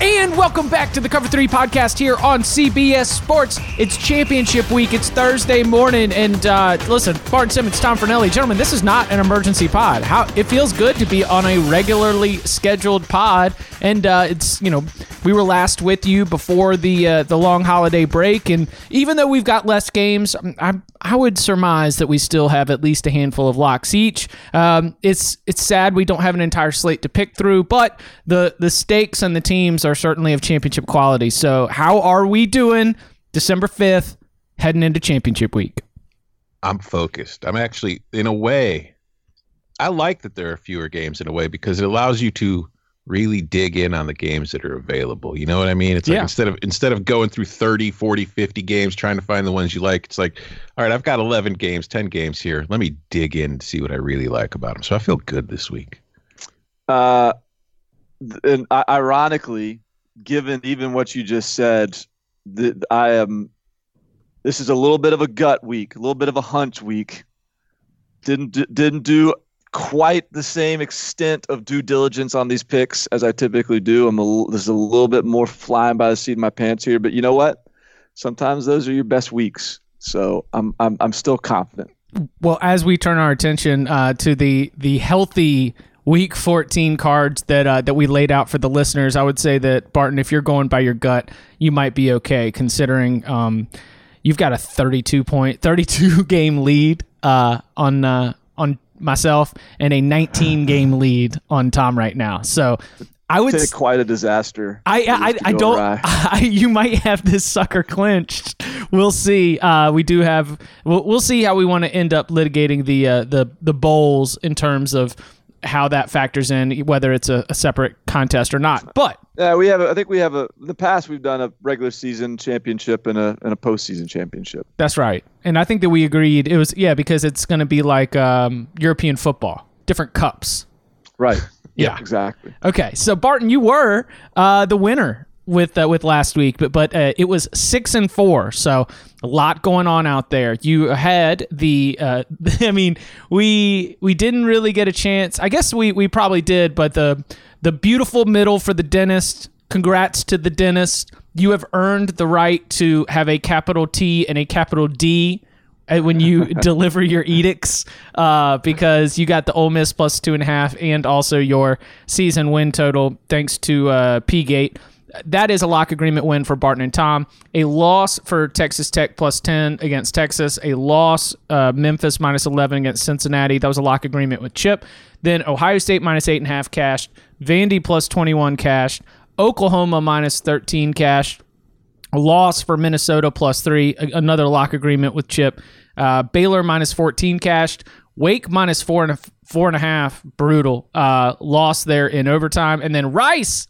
And welcome back to the Cover 3 podcast here on CBS Sports. It's championship week. It's Thursday morning. And uh, listen, Barton Simmons, Tom Fornelli. Gentlemen, this is not an emergency pod. How It feels good to be on a regularly scheduled pod. And uh, it's, you know, we were last with you before the uh, the long holiday break. And even though we've got less games, I, I would surmise that we still have at least a handful of locks each. Um, it's it's sad we don't have an entire slate to pick through, but the the stakes and the teams are certainly of championship quality. So how are we doing December fifth, heading into championship week? I'm focused. I'm actually, in a way, I like that there are fewer games in a way because it allows you to really dig in on the games that are available. You know what I mean? It's like Yeah. instead of instead of going through 30, 40, 50 games trying to find the ones you like, it's like, all right, I've got 11 games, 10 games here. Let me dig in and see what I really like about them. So I feel good this week. Uh, and I- ironically, given even what you just said, th- I am. This is a little bit of a gut week, a little bit of a hunch week. Didn't didn't do quite the same extent of due diligence on these picks as I typically do. I'm a, is a little bit more flying by the seat of my pants here, but you know what? Sometimes those are your best weeks. So I'm I'm I'm still confident. Well, as we turn our attention uh, to the the healthy Week 14 cards that uh, that we laid out for the listeners, I would say that Barton, if you're going by your gut, you might be okay, considering um, you've got a 32 point, 32 game lead uh, on uh, on myself and a 19 game lead on Tom right now. So. I would It's s- quite a disaster. I for I, I don't. I, you might have this sucker clinched. We'll see. Uh, we do have. We'll, we'll see how we want to end up litigating the uh, the the bowls in terms of how that factors in, whether it's a, a separate contest or not. But Yeah, we have. A, I think we have a. In the past, we've done a regular season championship and a and a postseason championship. that's right. And I think that we agreed. It was yeah because it's going to be like um, European football, different cups. Right. Yeah. Exactly. Okay, so Barton, you were uh, the winner with uh, with last week, but but uh, it was six and four, so a lot going on out there. You had the, uh, I mean, we we didn't really get a chance. I guess we we probably did, but the the beautiful middle for the dentist. Congrats to the dentist. You have earned the right to have a capital T and a capital D uh, when you deliver your edicts uh, because you got the Ole Miss plus two and a half and also your season win total thanks to uh, P-Gate. That is a lock agreement win for Barton and Tom. A loss for Texas Tech plus 10 against Texas. A loss, uh, Memphis minus 11 against Cincinnati. That was a lock agreement with Chip. Then Ohio State minus 8.5 cashed. Vandy plus 21 cashed. Oklahoma minus 13 cashed a loss for Minnesota plus three, a- another lock agreement with Chip. Uh, Baylor minus 14 cashed. Wake minus four and a, four and a half, brutal. Uh, loss there in overtime. And then Rice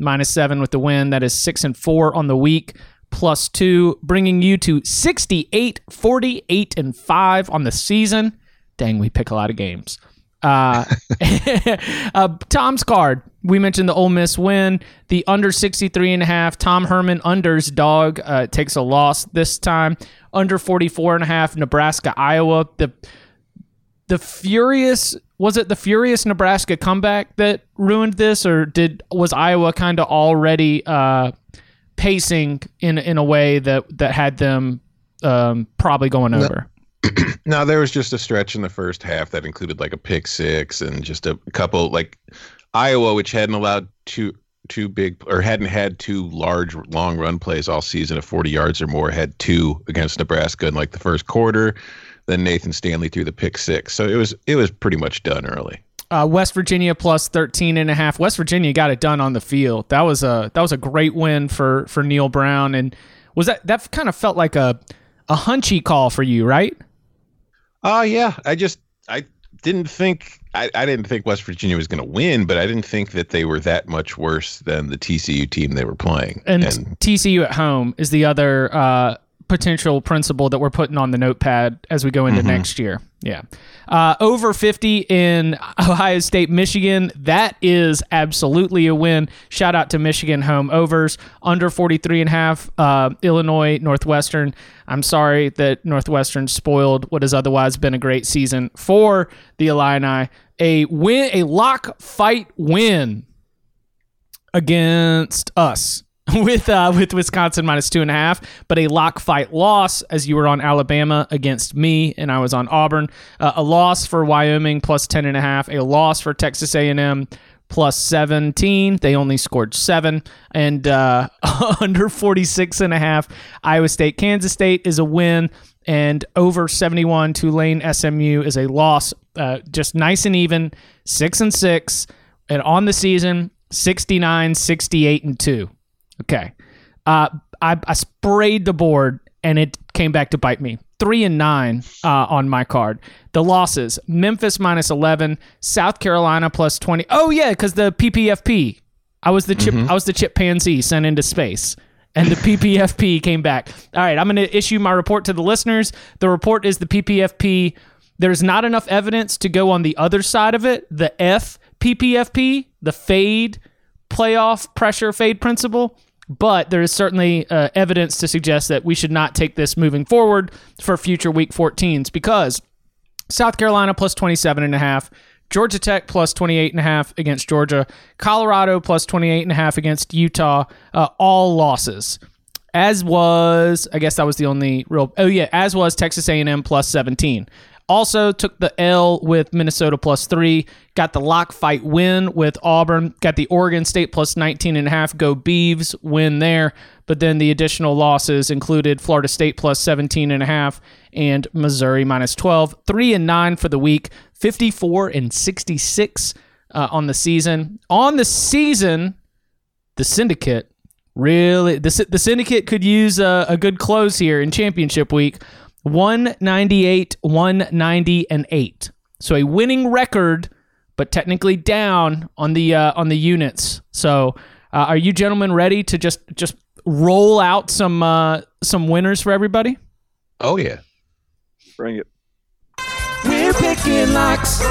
minus seven with the win. That is six and four on the week, plus two, bringing you to 68, 48, and five on the season. Dang, we pick a lot of games. Uh, uh, Tom's card. We mentioned the Ole Miss win, the under 63 and a half. Tom Herman unders dog uh, takes a loss this time. Under 44 and a half. Nebraska Iowa. The the furious was it the furious Nebraska comeback that ruined this, or did was Iowa kind of already uh, pacing in in a way that that had them um, probably going over? No, there was just a stretch in the first half that included like a pick six and just a couple like Iowa, which hadn't allowed two two big or hadn't had two large long run plays all season of 40 yards or more. Had two against Nebraska in like the first quarter. Then Nathan Stanley threw the pick six. So it was it was pretty much done early. Uh, West Virginia plus 13 and a half. West Virginia got it done on the field. That was a that was a great win for for Neal Brown and was that that kind of felt like a a hunchy call for you, right? Oh yeah, I just I didn't think I, I didn't think West Virginia was going to win, but I didn't think that they were that much worse than the TCU team they were playing. And, TCU at home is the other uh, potential principle that we're putting on the notepad as we go into next year. Yeah. Uh, over 50 in Ohio State, Michigan. That is absolutely a win. Shout out to Michigan home overs. Under 43 and a half, uh, Illinois, Northwestern. I'm sorry that Northwestern spoiled what has otherwise been a great season for the Illini. A win, a lock fight win against us with uh, with Wisconsin minus two and a half, but a lock fight loss as you were on Alabama against me and I was on Auburn. Uh, a loss for Wyoming plus ten and a half. A loss for Texas A and M plus 17 they only scored seven. And uh, under 46 and a half iowa state kansas state is a win. And over 71 tulane smu is a loss. Uh, just nice and even six and six. And on the season 69 68 and two Okay. Uh, I, I sprayed the board and it came back to bite me. Three and nine uh, on my card. The losses: Memphis minus eleven, South Carolina plus twenty. Oh yeah, because the PPFP. I was the chip. I was the chip pansy sent into space, and the PPFP came back. All right, I'm going to issue my report to the listeners. The report is the PPFP. There's not enough evidence to go on the other side of it. The F PPFP, the fade playoff pressure fade principle but there is certainly uh, evidence to suggest that we should not take this moving forward for future week 14s because South Carolina plus 27 and a half, Georgia Tech plus 28 and a half against Georgia, Colorado plus 28 and a half against Utah, uh, all losses. As was, I guess that was the only real. Oh yeah, as was Texas A&M plus 17. Also took the L with Minnesota plus three. Got the lock fight win with Auburn. Got the Oregon State plus 19 and a half. Go Beavs win there. But then the additional losses included Florida State plus 17 and a half and Missouri minus 12. Three and nine for the week. 54 and 66 uh, on the season. On the season, the syndicate really the, the syndicate could use a, a good close here in championship week 198, 190, and 8. So a winning record, but technically down on the uh, on the units. So uh, are you gentlemen ready to just just roll out some uh, some winners for everybody? Oh yeah. Bring it. We're picking locks.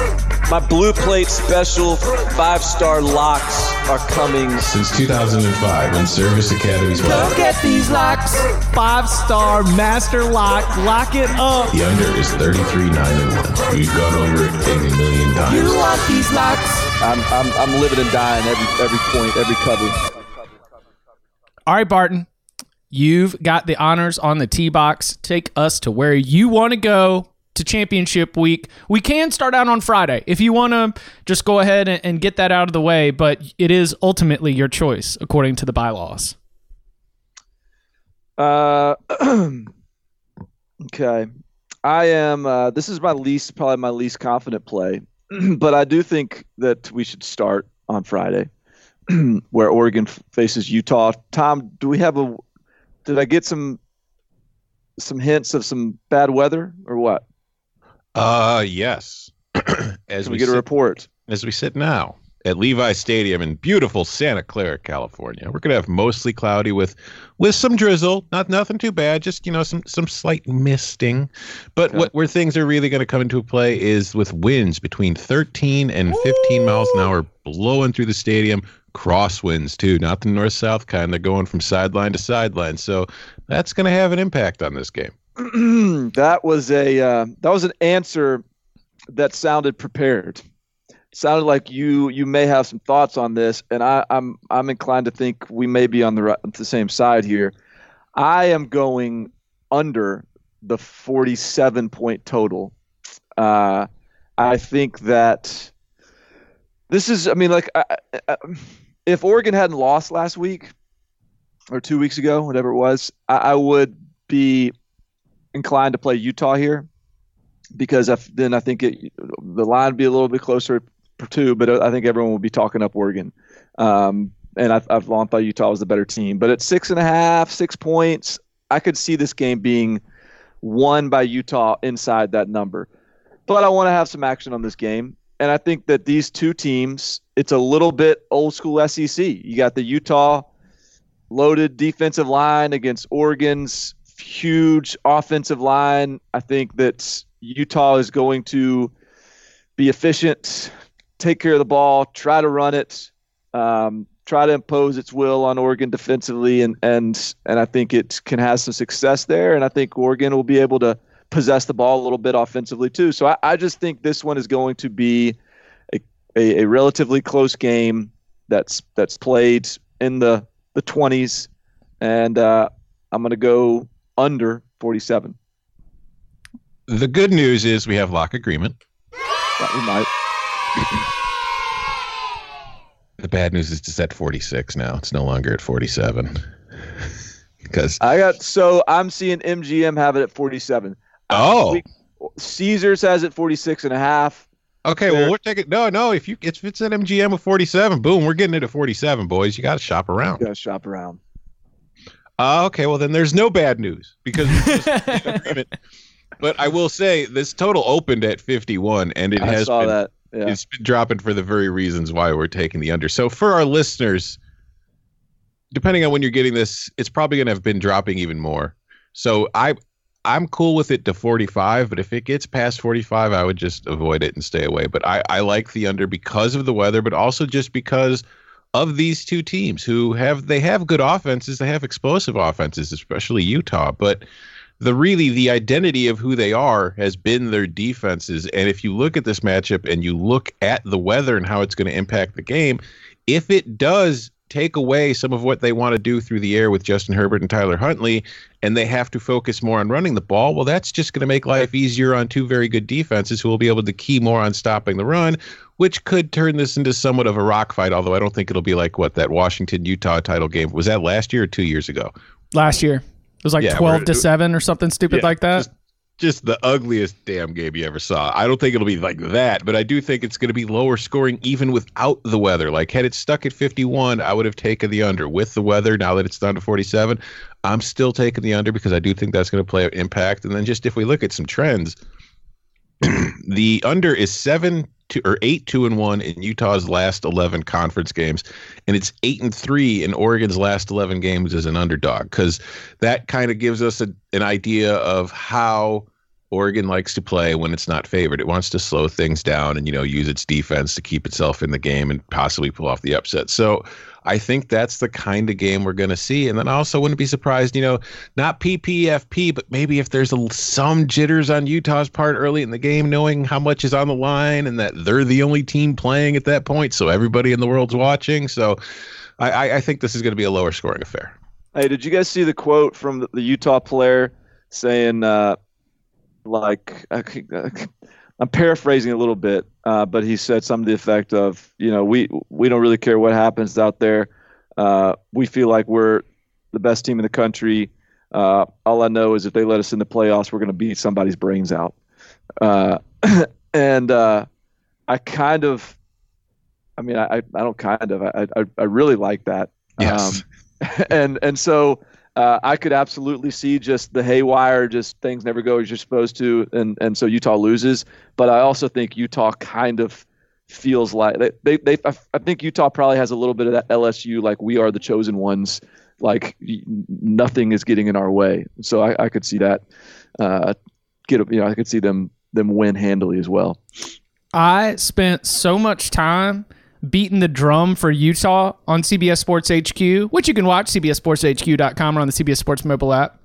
My blue plate special five star locks are coming. Since 2005, when Service Academies Go get these locks. Five star master lock. Lock it up. the under is 33 9 and 1. We've gone over it a million times. You want these locks? I'm, I'm, I'm living and dying every every point, every cover. All right, Barton. You've got the honors on the tee box. Take us to where you want to go to championship week. We can start out on Friday if you want to just go ahead and, and get that out of the way, but it is ultimately your choice according to the bylaws. Uh, okay. I am. Uh, this is my least, probably my least confident play, but I do think that we should start on Friday, where Oregon faces Utah. Tom, do we have a? Did I get some some hints of some bad weather or what? Uh, yes. as Can we get a report? as we sit now at Levi Stadium in beautiful Santa Clara, California. We're gonna have mostly cloudy with with some drizzle, not nothing too bad, just you know some some slight misting. But Okay. what where things are really gonna come into play is with winds between 13 and 15 miles an hour blowing through the stadium. Crosswinds too, not the north south kind. They're going from sideline to sideline, so that's gonna have an impact on this game. that was a uh, that was an answer that sounded prepared. Sounded like you you may have some thoughts on this, and I, I'm I'm inclined to think we may be on the the same side here. I am going under the 47 point total. Uh, I think that this is. I mean, like I, I, if Oregon hadn't lost last week or two weeks ago, whatever it was, I, I would be inclined to play Utah here because then I think it, the line would be a little bit closer two, but I think everyone will be talking up Oregon. Um, and I've, I've long thought Utah was the better team. But at six and a half, six points, I could see this game being won by Utah inside that number. But I want to have some action on this game. And I think that these two teams, it's a little bit old school SEC. You got the Utah loaded defensive line against Oregon's huge offensive line. I think that Utah is going to be efficient, take care of the ball, try to run it, um, try to impose its will on Oregon defensively, and and and I think it can have some success there. And I think Oregon will be able to possess the ball a little bit offensively too. So I, I just think this one is going to be a, a, a relatively close game that's that's played in the the 20s, and uh, I'm going to go under 47. The good news is we have lock agreement. We might. The bad news is it's at 46 now. It's no longer at 47. because I got so I'm seeing MGM have it at 47. oh, We- Caesars has it 46 and a half. okay. Well, we're taking no, no. If you if it's an MGM of 47, boom, we're getting it at 47, boys. You got to shop around. Got to shop around. Uh, okay, well then there's no bad news because just made an agreement. But I will say this total opened at 51, and it I has saw been, that. Yeah. it's been dropping for the very reasons why we're taking the under. So for our listeners, depending on when you're getting this, it's probably going to have been dropping even more. So I I'm cool with it to 45, but if it gets past 45, I would just avoid it and stay away. But I, I like the under because of the weather, but also just because of these two teams who have they have good offenses, they have explosive offenses, especially Utah, but the really the identity of who they are has been their defenses. And if you look at this matchup and you look at the weather and how it's going to impact the game, if it does take away some of what they want to do through the air with Justin Herbert and Tyler Huntley, and they have to focus more on running the ball, well, that's just going to make life easier on two very good defenses who will be able to key more on stopping the run, which could turn this into somewhat of a rock fight. Although I don't think it'll be like what that Washington Utah title game was that last year or two years ago. Last year. It was like Yeah, 12 to 7 or something stupid Yeah, like that. Just, just the ugliest damn game you ever saw. I don't think it'll be like that, but I do think it's going to be lower scoring even without the weather. Like had it stuck at 51, I would have taken the under. With the weather, now that it's down to 47, I'm still taking the under because I do think that's going to play an impact. And then just if we look at some trends, the under is seven to or eight two and one in Utah's last eleven conference games, and it's eight and three in Oregon's last eleven games as an underdog. Because that kind of gives us a, an idea of how Oregon likes to play when it's not favored. It wants to slow things down and you know use its defense to keep itself in the game and possibly pull off the upset. So I think that's the kind of game we're going to see. And then I also wouldn't be surprised, you know, not PPFP, but maybe if there's a, some jitters on Utah's part early in the game, knowing how much is on the line and that they're the only team playing at that point, so everybody in the world's watching. So I, I, I think this is going to be a lower scoring affair. Hey, did you guys see the quote from the, Utah player saying, uh, like, I think- I'm paraphrasing a little bit, uh, but he said something to the effect of, you know, we we don't really care what happens out there. Uh, we feel like we're the best team in the country. Uh, all I know is if they let us in the playoffs, we're going to beat somebody's brains out. Uh, and uh, I kind of, I mean, I, I don't kind of, I, I, I really like that. Yes. Um, and and so uh, I could absolutely see just the haywire, just things never go as you're supposed to, and and so Utah loses. But I also think Utah kind of feels like they they, they I think Utah probably has a little bit of that LSU like we are the chosen ones, like nothing is getting in our way. So I, I could see that uh, get you know I could see them them win handily as well. I spent so much time beating the drum for Utah on CBS Sports HQ, which you can watch cbssportshq.com or on the CBS Sports mobile app,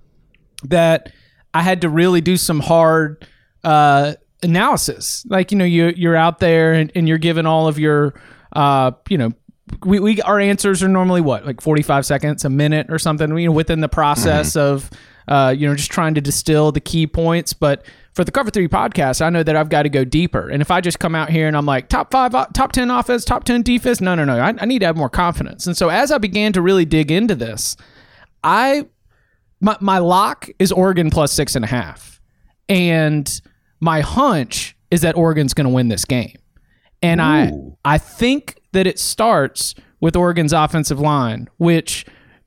that I had to really do some hard uh, analysis. Like, you know, you, you're out there and, and you're giving all of your, uh, you know, we, we our answers are normally what like 45 seconds a minute or something you know within the process of uh, you know, just trying to distill the key points. But for the Cover Three podcast, I know that I've got to go deeper. And if I just come out here and I'm like top five, uh, top ten offense, top ten defense, no, no, no, I, I need to have more confidence. And so as I began to really dig into this, I my my lock is Oregon plus six and a half, and my hunch is that Oregon's going to win this game. And I I think that it starts with Oregon's offensive line, which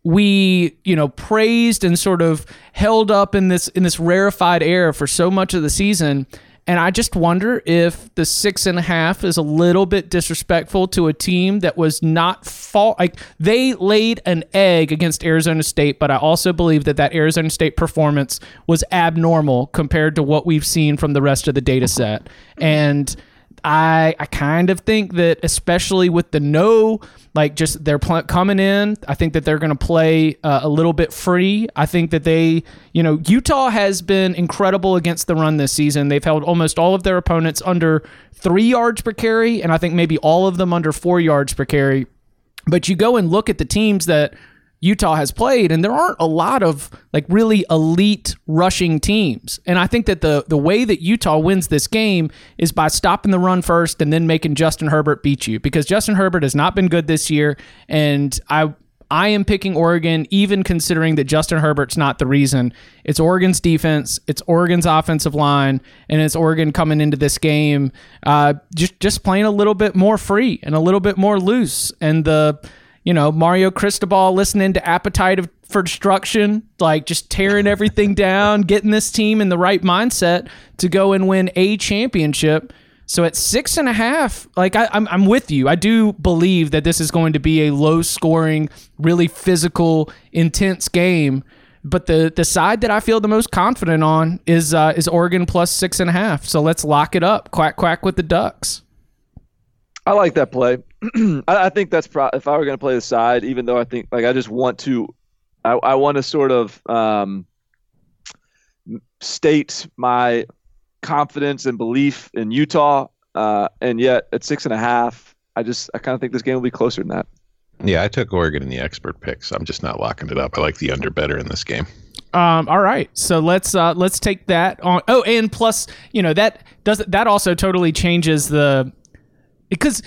we you know praised and sort of held up in this in this rarefied air for so much of the season. And i just wonder if the six and a half is a little bit disrespectful to a team that was not fault like they laid an egg against arizona state but i also believe that that arizona state performance was abnormal compared to what we've seen from the rest of the data set. And I I kind of think that especially with the no like just they're pl- coming in, I think that they're going to play uh, a little bit free. I think that they, you know, Utah has been incredible against the run this season. They've held almost all of their opponents under 3 yards per carry and I think maybe all of them under 4 yards per carry. But you go and look at the teams that Utah has played, and there aren't a lot of like really elite rushing teams. And I think that the the way that Utah wins this game is by stopping the run first and then making Justin Herbert beat you because Justin Herbert has not been good this year, and I. I am picking Oregon, even considering that Justin Herbert's not the reason. It's Oregon's defense, it's Oregon's offensive line, and it's Oregon coming into this game uh, just just playing a little bit more free and a little bit more loose. And the you know, Mario Cristobal listening to Appetite of, for Destruction, like just tearing everything down, getting this team in the right mindset to go and win a championship. So at six and a half, like I, I'm, I'm with you. I do believe that this is going to be a low scoring, really physical, intense game. But the the side that I feel the most confident on is uh, is Oregon plus six and a half. So let's lock it up. Quack quack with the Ducks. I like that play. I, I think that's pro- if I were going to play the side, even though I think like I just want to, I, I want to sort of um, state my confidence and belief in Utah, uh, and yet at six and a half, I just I kind of think this game will be closer than that. Yeah, I took Oregon in the expert picks. I'm just not locking it up. I like the under better in this game. Um, all right, so let's uh, let's take that on. Oh, and plus, you know that does that also totally changes the because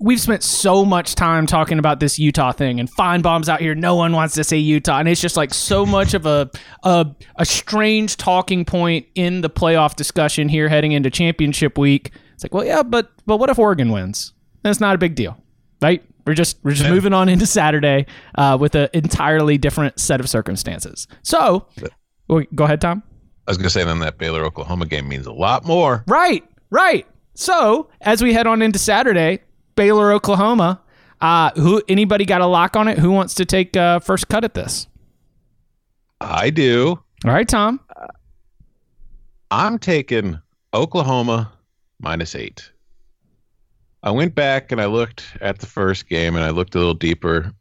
we've spent so much time talking about this Utah thing and fine bombs out here. No one wants to say Utah, and it's just like so much of a a, a strange talking point in the playoff discussion here heading into championship week. It's like, well, yeah, but but what if Oregon wins? That's not a big deal, right? We're just we're just moving on into Saturday uh, with an entirely different set of circumstances. So, well, go ahead, Tom. I was going to say then that Baylor Oklahoma game means a lot more. Right, right. So as we head on into Saturday, Baylor, Oklahoma. Uh, who? Anybody got a lock on it? Who wants to take uh, first cut at this? I do. All right, Tom. I'm taking Oklahoma minus eight. I went back and I looked at the first game and I looked a little deeper.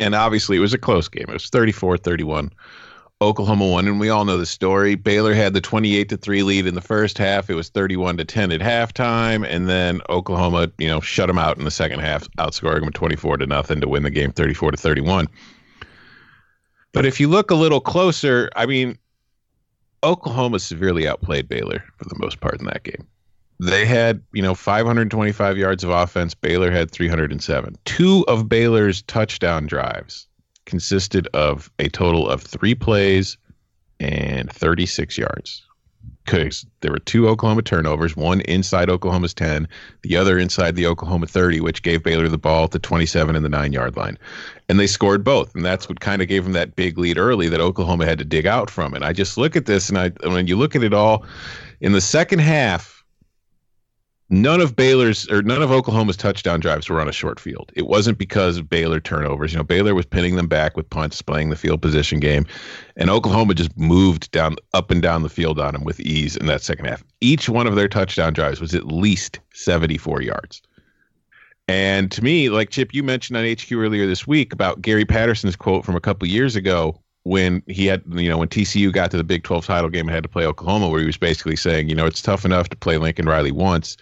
And obviously, it was a close game. It was 34 31. Oklahoma won, and we all know the story. Baylor had the 28 to 3 lead in the first half. It was 31 to 10 at halftime, and then Oklahoma, you know, shut them out in the second half, outscoring them 24 to nothing to win the game 34 to 31. But if you look a little closer, I mean, Oklahoma severely outplayed Baylor for the most part in that game. They had, you know, 525 yards of offense. Baylor had 307. Two of Baylor's touchdown drives consisted of a total of three plays and 36 yards. Because there were two Oklahoma turnovers, one inside Oklahoma's 10, the other inside the Oklahoma 30, which gave Baylor the ball at the 27 and the nine yard line. And they scored both. And that's what kind of gave them that big lead early that Oklahoma had to dig out from. And I just look at this, and I when you look at it all in the second half, none of Baylor's or none of Oklahoma's touchdown drives were on a short field. It wasn't because of Baylor turnovers. You know, Baylor was pinning them back with punts, playing the field position game, and Oklahoma just moved down up and down the field on them with ease in that second half. Each one of their touchdown drives was at least 74 yards. And to me, like Chip, you mentioned on HQ earlier this week about Gary Patterson's quote from a couple years ago when he had, you know, when TCU got to the Big 12 title game and had to play Oklahoma, where he was basically saying, you know, it's tough enough to play Lincoln Riley once.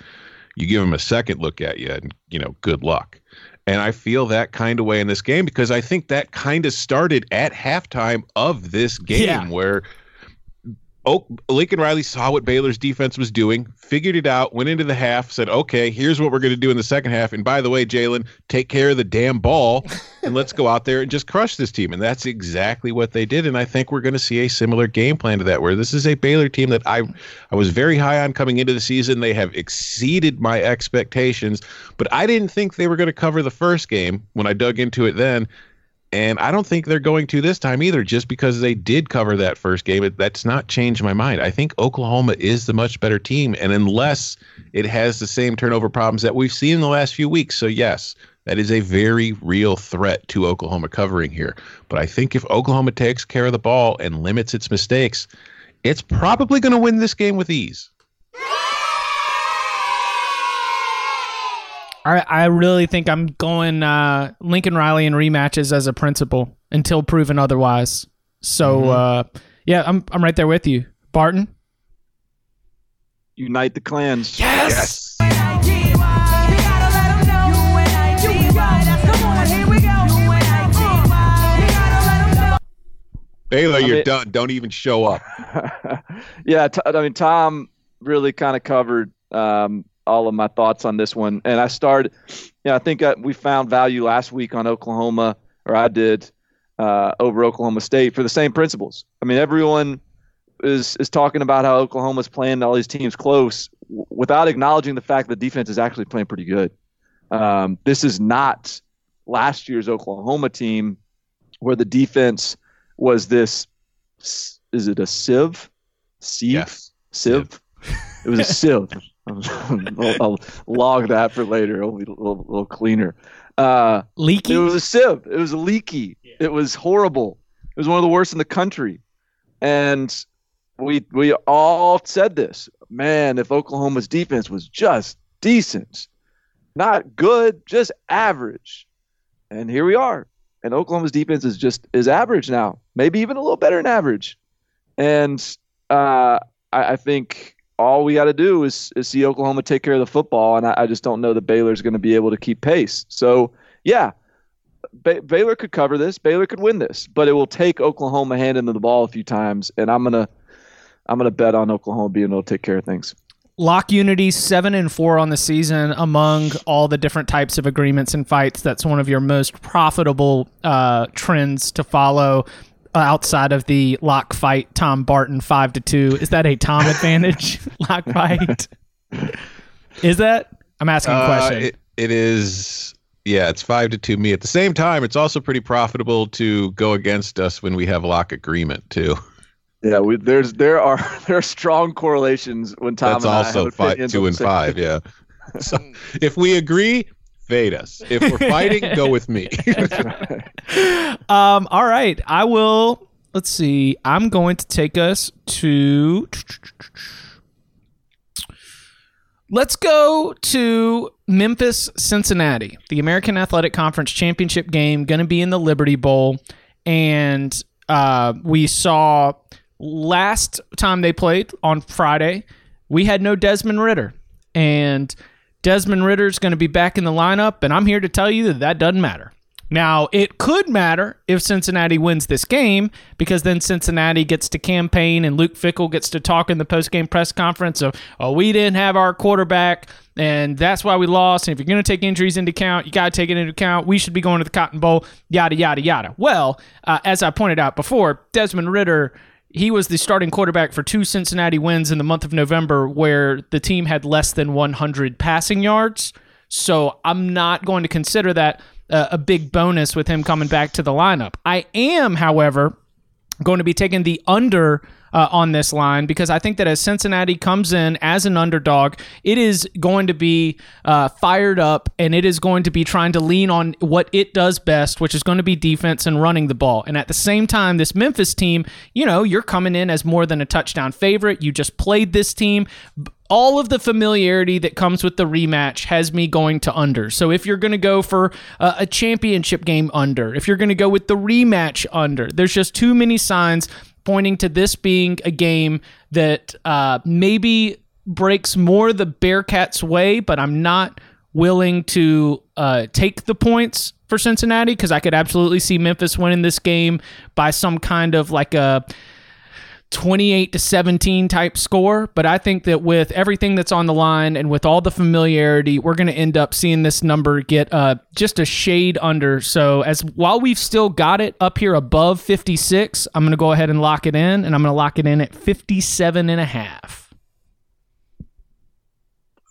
You give him a second look at you, and, you know, good luck. And I feel that kind of way in this game because I think that kind of started at halftime of this game Yeah. where Oak, Lincoln Riley saw what Baylor's defense was doing, figured it out, went into the half, said, okay, here's what we're going to do in the second half. And by the way, Jalen, take care of the damn ball and let's go out there and just crush this team. And that's exactly what they did. And I think we're going to see a similar game plan to that, where this is a Baylor team that I, I was very high on coming into the season. They have exceeded my expectations, but I didn't think they were going to cover the first game when I dug into it then. And I don't think they're going to this time either, just because they did cover that first game. It, that's not changed my mind. I think Oklahoma is the much better team. And unless it has the same turnover problems that we've seen in the last few weeks. So, yes, that is a very real threat to Oklahoma covering here. But I think if Oklahoma takes care of the ball and limits its mistakes, it's probably going to win this game with ease. I, I really think I'm going uh, Lincoln Riley in rematches as a principal until proven otherwise. So uh, yeah, I'm I'm right there with you, Barton. Unite the clans. Yes. Baylor, you're mean- done. Don't even show up. yeah, t- I mean, Tom really kind of covered um, all of my thoughts on this one, and I started. Yeah, I think uh, we found value last week on Oklahoma, or I did, uh, over Oklahoma State for the same principles. I mean, everyone is is talking about how Oklahoma's playing all these teams close w- without acknowledging the fact that the defense is actually playing pretty good. Um, this is not last year's Oklahoma team where the defense was this. Is it a sieve? Sieve? Yes. Sieve. It was a sieve. I'll, I'll log that for later. It'll be a little, little cleaner. Uh, Leaky. it was a sieve. It was leaky. It was horrible. It was one of the worst in the country. And we we all said this. Man, if Oklahoma's defense was just decent, not good, just average. And here we are. And Oklahoma's defense is just is average now. Maybe even a little better than average. And uh, I, I think all we got to do is, is see Oklahoma take care of the football, and I, I just don't know that Baylor's going to be able to keep pace. So, yeah, ba- Baylor could cover this. Baylor could win this, but it will take Oklahoma handing them the ball a few times, and I'm gonna I'm gonna bet on Oklahoma being able to take care of things. Lock Unity seven and four on the season among all the different types of agreements and fights. That's one of your most profitable uh, trends to follow. Uh, Outside of the lock fight, Tom Barton five to two. Is that a Tom advantage? lock fight. Is that? I'm asking a Uh, question. it, it is. Yeah, it's five to two me. At the same time, it's also pretty profitable to go against us when we have lock agreement too. Yeah, we, there's there are there are strong correlations when Tom That's and I also have five, two and same five. Yeah. So if we agree, fade us. If we're fighting, go with me. Um, all right. I will. Let's see. I'm going to take us to. Let's go to Memphis, Cincinnati. The American Athletic Conference Championship game going to be in the Liberty Bowl, and uh, we saw last time they played on Friday, we had no Desmond Ridder, and Desmond Ridder is going to be back in the lineup, and I'm here to tell you that that doesn't matter. Now, it could matter if Cincinnati wins this game because then Cincinnati gets to campaign and Luke Fickell gets to talk in the post-game press conference of, oh, we didn't have our quarterback and that's why we lost. And if you're going to take injuries into account, you got to take it into account. We should be going to the Cotton Bowl, yada, yada, yada. Well, uh, as I pointed out before, Desmond Ridder he was the starting quarterback for two Cincinnati wins in the month of November where the team had less than 100 passing yards. So I'm not going to consider that uh, a big bonus with him coming back to the lineup. I am, however, going to be taking the under uh, on this line because I think that as Cincinnati comes in as an underdog, it is going to be uh, fired up and it is going to be trying to lean on what it does best, which is going to be defense and running the ball. And at the same time, this Memphis team, you know, you're coming in as more than a touchdown favorite. You just played this team all of the familiarity that comes with the rematch has me going to under. So if you're going to go for a, a championship game under, if you're going to go with the rematch under, there's just too many signs pointing to this being a game that uh, maybe breaks more the Bearcats' way, but I'm not willing to uh, take the points for Cincinnati because I could absolutely see Memphis winning this game by some kind of like a 28 to 17 type score. But I think that with everything that's on the line and with all the familiarity, we're going to end up seeing this number get uh, just a shade under. So as while we've still got it up here above 56, I'm going to go ahead and lock it in, and I'm going to lock it in at 57 and a half.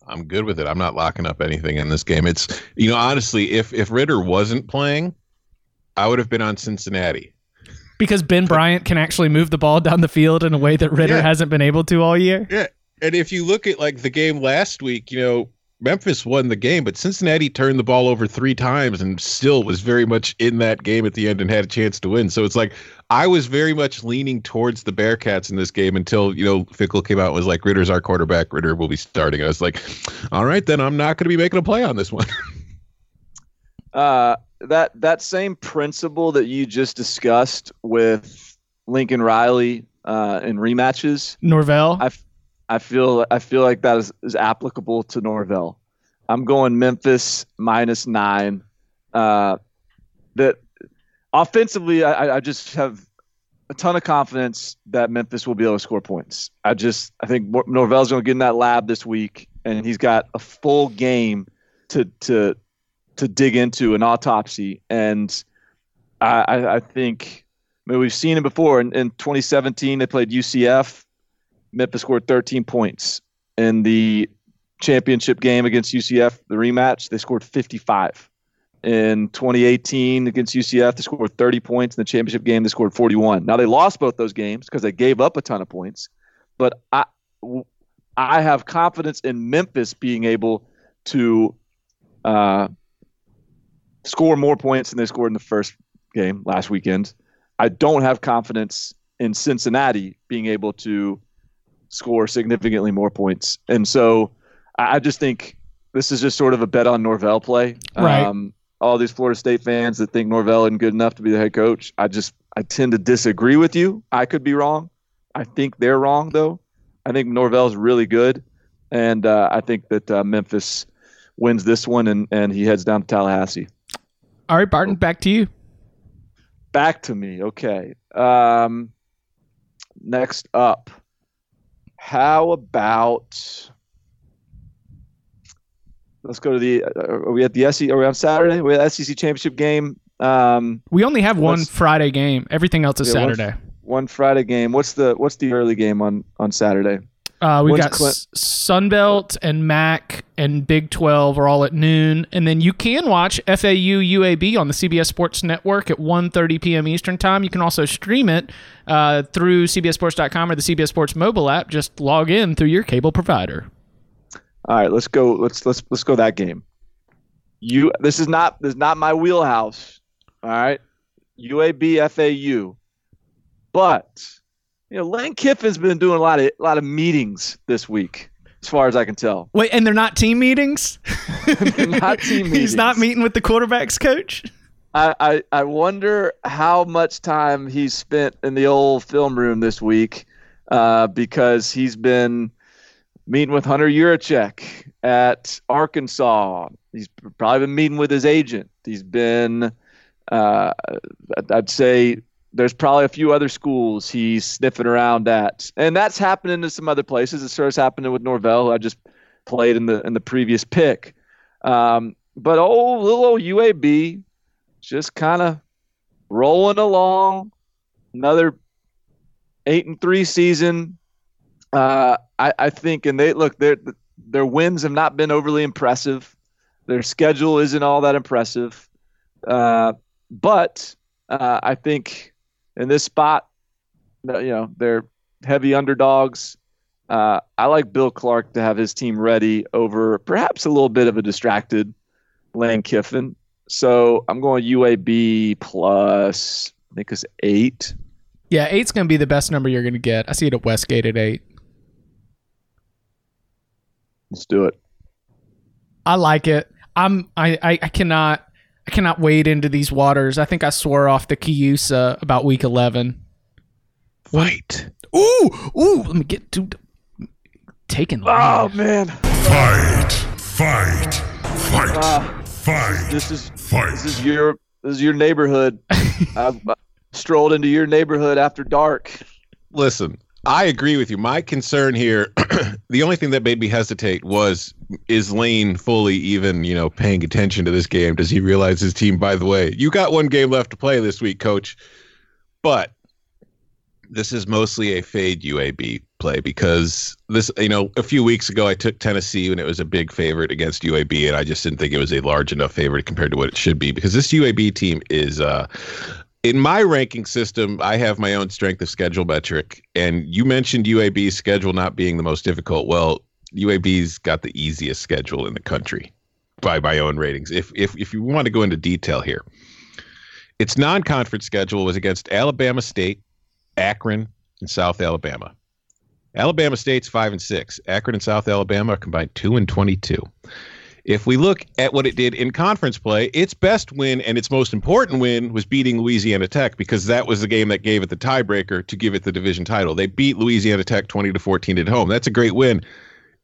I'm good with it. I'm not locking up anything in this game. It's you know honestly, if if Ridder wasn't playing, I would have been on Cincinnati. Because Ben Bryant can actually move the ball down the field in a way that Ridder Yeah. hasn't been able to all year. Yeah, and if you look at like the game last week, you know Memphis won the game, but Cincinnati turned the ball over three times and still was very much in that game at the end and had a chance to win. So it's like I was very much leaning towards the Bearcats in this game until you know Fickell came out and was like Ridder's our quarterback. Ridder will be starting. I was like, all right, then I'm not going to be making a play on this one. Uh, that that same principle that you just discussed with Lincoln Riley uh, in rematches, Norvell. I, f- I feel I feel like that is, is applicable to Norvell. I'm going Memphis minus nine. Uh, that offensively, I, I- I just have a ton of confidence that Memphis will be able to score points. I just I think Norvell's going to get in that lab this week, and he's got a full game to to to dig into an autopsy, and I, I, think I mean, we've seen it before. In, in 2017, they played UCF. Memphis scored 13 points in the championship game against UCF. The rematch, they scored 55. In 2018 against UCF, they scored 30 points. In the championship game, they scored 41. Now they lost both those games because they gave up a ton of points. But I, I have confidence in Memphis being able to uh, score more points than they scored in the first game last weekend. I don't have confidence in Cincinnati being able to score significantly more points. And so I just think this is just sort of a bet on Norvell play. Right. Um, all these Florida State fans that think Norvell isn't good enough to be the head coach, I just I tend to disagree with you. I could be wrong. I think they're wrong though. I think Norvell's really good, and uh, I think that uh, Memphis wins this one and, and he heads down to Tallahassee. All right, Barton, back to you. Back to me. Okay. Um, next up, how about let's go to the. Uh, are we at the SEC? Are we on Saturday? We at SEC championship game. Um, We only have one Friday game. Everything else is Yeah, one- Saturday. one Friday game. What's the What's the early game on on Saturday? Uh, we've When's got Clint- Sunbelt and MAC and Big 12 are all at noon. And then you can watch FAU UAB on the CBS Sports Network at 1.30 p.m. Eastern Time. You can also stream it uh, through CBSSports.com or the CBS Sports mobile app. Just log in through your cable provider. All right, let's go. Let's let's let's go that game. You. This is not this is not my wheelhouse. All right, UAB FAU, but you know Lane Kiffin's been doing a lot of a lot of meetings this week, as far as I can tell. Wait, and they're not team meetings? not team meetings. He's not meeting with the quarterback's coach? I, I I wonder how much time he's spent in the old film room this week, uh, because he's been meeting with Hunter Yurachek at Arkansas. He's probably been meeting with his agent. He's been, uh, I'd say, there's probably a few other schools he's sniffing around at, and that's happening to some other places. It starts happening with Norvell, who I just played in the in the previous pick. Um, but oh, little old UAB, just kind of rolling along. Another eight and three season. Uh, I, I think, and they look their their wins have not been overly impressive. Their schedule isn't all that impressive, uh, but uh, I think in this spot, you know, they're heavy underdogs. Uh, I like Bill Clark to have his team ready over perhaps a little bit of a distracted Lane Kiffin. So I'm going UAB plus, I think it's eight. Yeah, eight's going to be the best number you're going to get. I see it at Westgate at eight. Let's do it. I like it. I'm I, I, I cannot I cannot wade into these waters. I think I swore off the Kiusa about week eleven. Fight. Ooh, ooh, let me get to taking Oh man, Fight. Fight. Fight. Ah, Fight. this is Fight. this is your this is your neighborhood. I've uh, strolled into your neighborhood after dark. Listen, I agree with you. My concern here, the only thing that made me hesitate was is Lane fully even, you know, paying attention to this game? Does he realize his team, by the way, you got one game left to play this week, coach. But this is mostly a fade UAB play because this, you know, a few weeks ago I took Tennessee when it was a big favorite against UAB, and I just didn't think it was a large enough favorite compared to what it should be because this UAB team is uh in my ranking system, I have my own strength of schedule metric, and you mentioned UAB's schedule not being the most difficult. Well, UAB's got the easiest schedule in the country by my own ratings. If if if you want to go into detail here, its non-conference schedule was against Alabama State, Akron, and South Alabama. Alabama State's five and six. Akron and South Alabama are combined two and twenty-two. If we look at what it did in conference play, its best win and its most important win was beating Louisiana Tech because that was the game that gave it the tiebreaker to give it the division title. They beat Louisiana Tech 20 to 14 at home. That's a great win.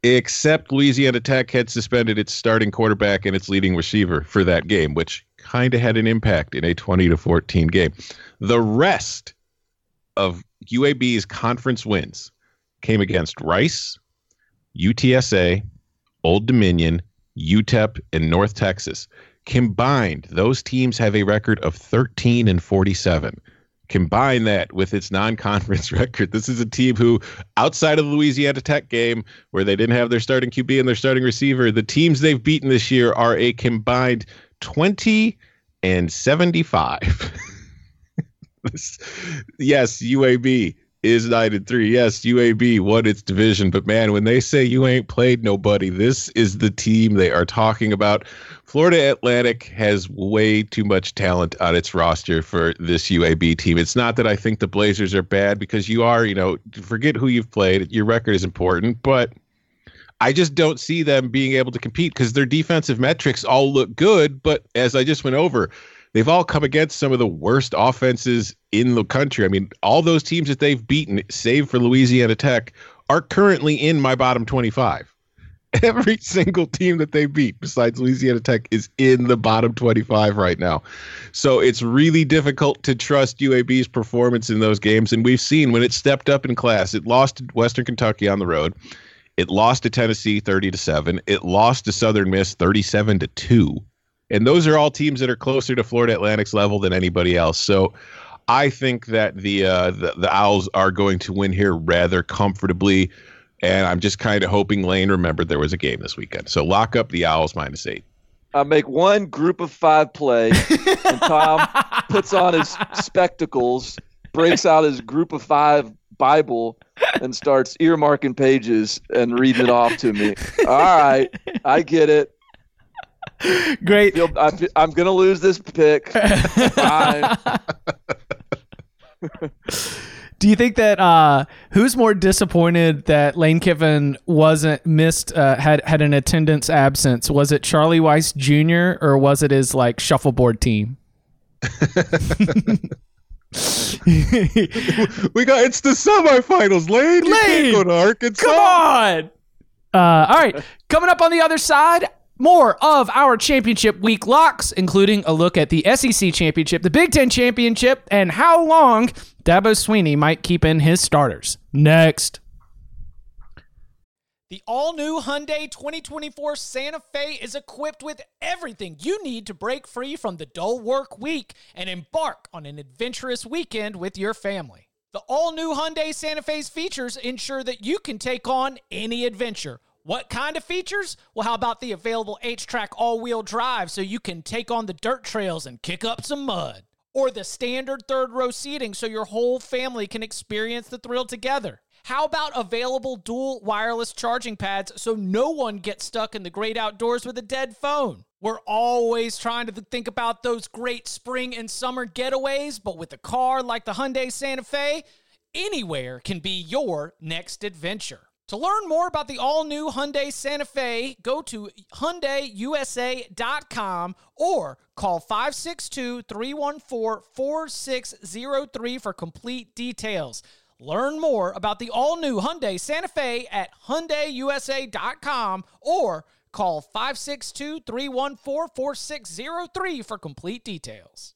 Except Louisiana Tech had suspended its starting quarterback and its leading receiver for that game, which kind of had an impact in a 20 to 14 game. The rest of UAB's conference wins came against Rice, UTSA, Old Dominion, UTEP, and North Texas. Combined, those teams have a record of 13 and 47. Combine that with its non-conference record. This is a team who, outside of the Louisiana Tech game, where they didn't have their starting QB and their starting receiver, the teams they've beaten this year are a combined 20 and 75. Yes, UAB is nine and three. Yes, UAB won its division, but man, when they say you ain't played nobody, this is the team they are talking about. Florida Atlantic has way too much talent on its roster for this UAB team. It's not that I think the Blazers are bad because you are, you know, forget who you've played. Your record is important, but I just don't see them being able to compete because their defensive metrics all look good. But as I just went over, they've all come against some of the worst offenses in the country. I mean, all those teams that they've beaten, save for Louisiana Tech, are currently in my bottom 25. Every single team that they beat, besides Louisiana Tech, is in the bottom 25 right now. So it's really difficult to trust UAB's performance in those games. And we've seen when it stepped up in class, it lost to Western Kentucky on the road. It lost to Tennessee 30 to 7. It lost to Southern Miss 37 to 2. And those are all teams that are closer to Florida Atlantic's level than anybody else. So I think that the uh, the, the Owls are going to win here rather comfortably. And I'm just kind of hoping Lane remembered there was a game this weekend. So lock up the Owls minus eight. I make one group of five play, and Tom puts on his spectacles, breaks out his group of five Bible, and starts earmarking pages and reading it off to me. All right, I get it. Great. Feel, I, fe- I'm gonna lose this pick. Do you think that uh, who's more disappointed that Lane Kiffin wasn't missed uh, had had an attendance absence? Was it Charlie Weis Jr. or was it his like shuffleboard team? We got it's the semifinals, Lane. You Lane! can't go to Arkansas. Come on. Uh, all right. Coming up on the other side, more of our championship week locks, including a look at the SEC championship, the Big Ten championship, and how long Dabo Swinney might keep in his starters. Next. The all new Hyundai 2024 Santa Fe is equipped with everything you need to break free from the dull work week and embark on an adventurous weekend with your family. The all new Hyundai Santa Fe's features ensure that you can take on any adventure. What kind of features? Well, how about the available HTRAC all wheel drive so you can take on the dirt trails and kick up some mud? Or the standard third row seating so your whole family can experience the thrill together? How about available dual wireless charging pads so no one gets stuck in the great outdoors with a dead phone? We're always trying to think about those great spring and summer getaways, but with a car like the Hyundai Santa Fe, anywhere can be your next adventure. To learn more about the all-new Hyundai Santa Fe, go to HyundaiUSA.com or call 562-314-4603 for complete details. Learn more about the all-new Hyundai Santa Fe at HyundaiUSA.com or Call 562 314 4603 for complete details.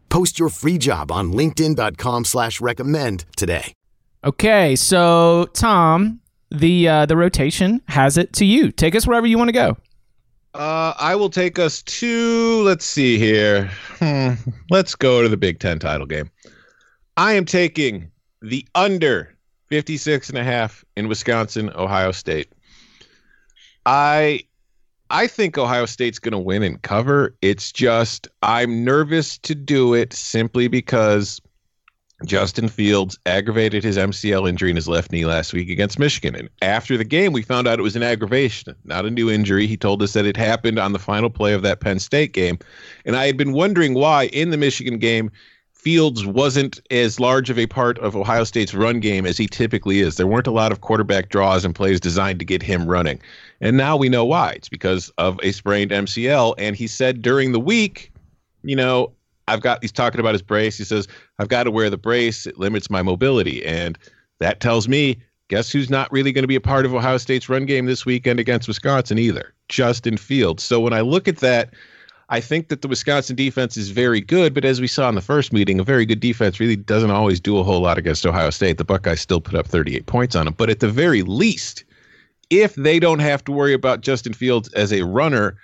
Post your free job on linkedin.com slash recommend today. Okay, so Tom, the uh, the rotation has it to you. Take us wherever you want to go. Uh, I will take us to, let's see here. Hmm, let's go to the Big Ten title game. I am taking the under 56 and a half in Wisconsin, Ohio State. I I think Ohio State's going to win and cover. It's just I'm nervous to do it simply because Justin Fields aggravated his MCL injury in his left knee last week against Michigan. And after the game, we found out it was an aggravation, not a new injury. He told us that it happened on the final play of that Penn State game. And I had been wondering why in the Michigan game, Fields wasn't as large of a part of Ohio State's run game as he typically is. There weren't a lot of quarterback draws and plays designed to get him running. And now we know why. It's because of a sprained MCL. And he said during the week, you know, I've got, he's talking about his brace. He says, I've got to wear the brace. It limits my mobility. And that tells me, guess who's not really going to be a part of Ohio State's run game this weekend against Wisconsin either? Justin Fields. So when I look at that, I think that the Wisconsin defense is very good, but as we saw in the first meeting, a very good defense really doesn't always do a whole lot against Ohio State. The Buckeyes still put up 38 points on them, but at the very least, if they don't have to worry about Justin Fields as a runner,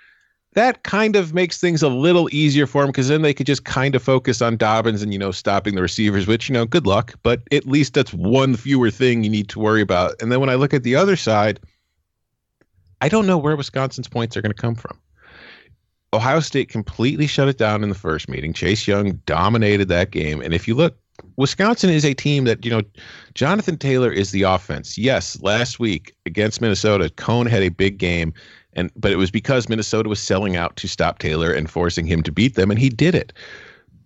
that kind of makes things a little easier for them because then they could just kind of focus on Dobbins and you know stopping the receivers, which you know, good luck, but at least that's one fewer thing you need to worry about. And then when I look at the other side, I don't know where Wisconsin's points are going to come from. Ohio State completely shut it down in the first meeting. Chase Young dominated that game. And if you look, Wisconsin is a team that, you know, Jonathan Taylor is the offense. Yes, last week against Minnesota, Coan had a big game, and but it was because Minnesota was selling out to stop Taylor and forcing him to beat them, and he did it.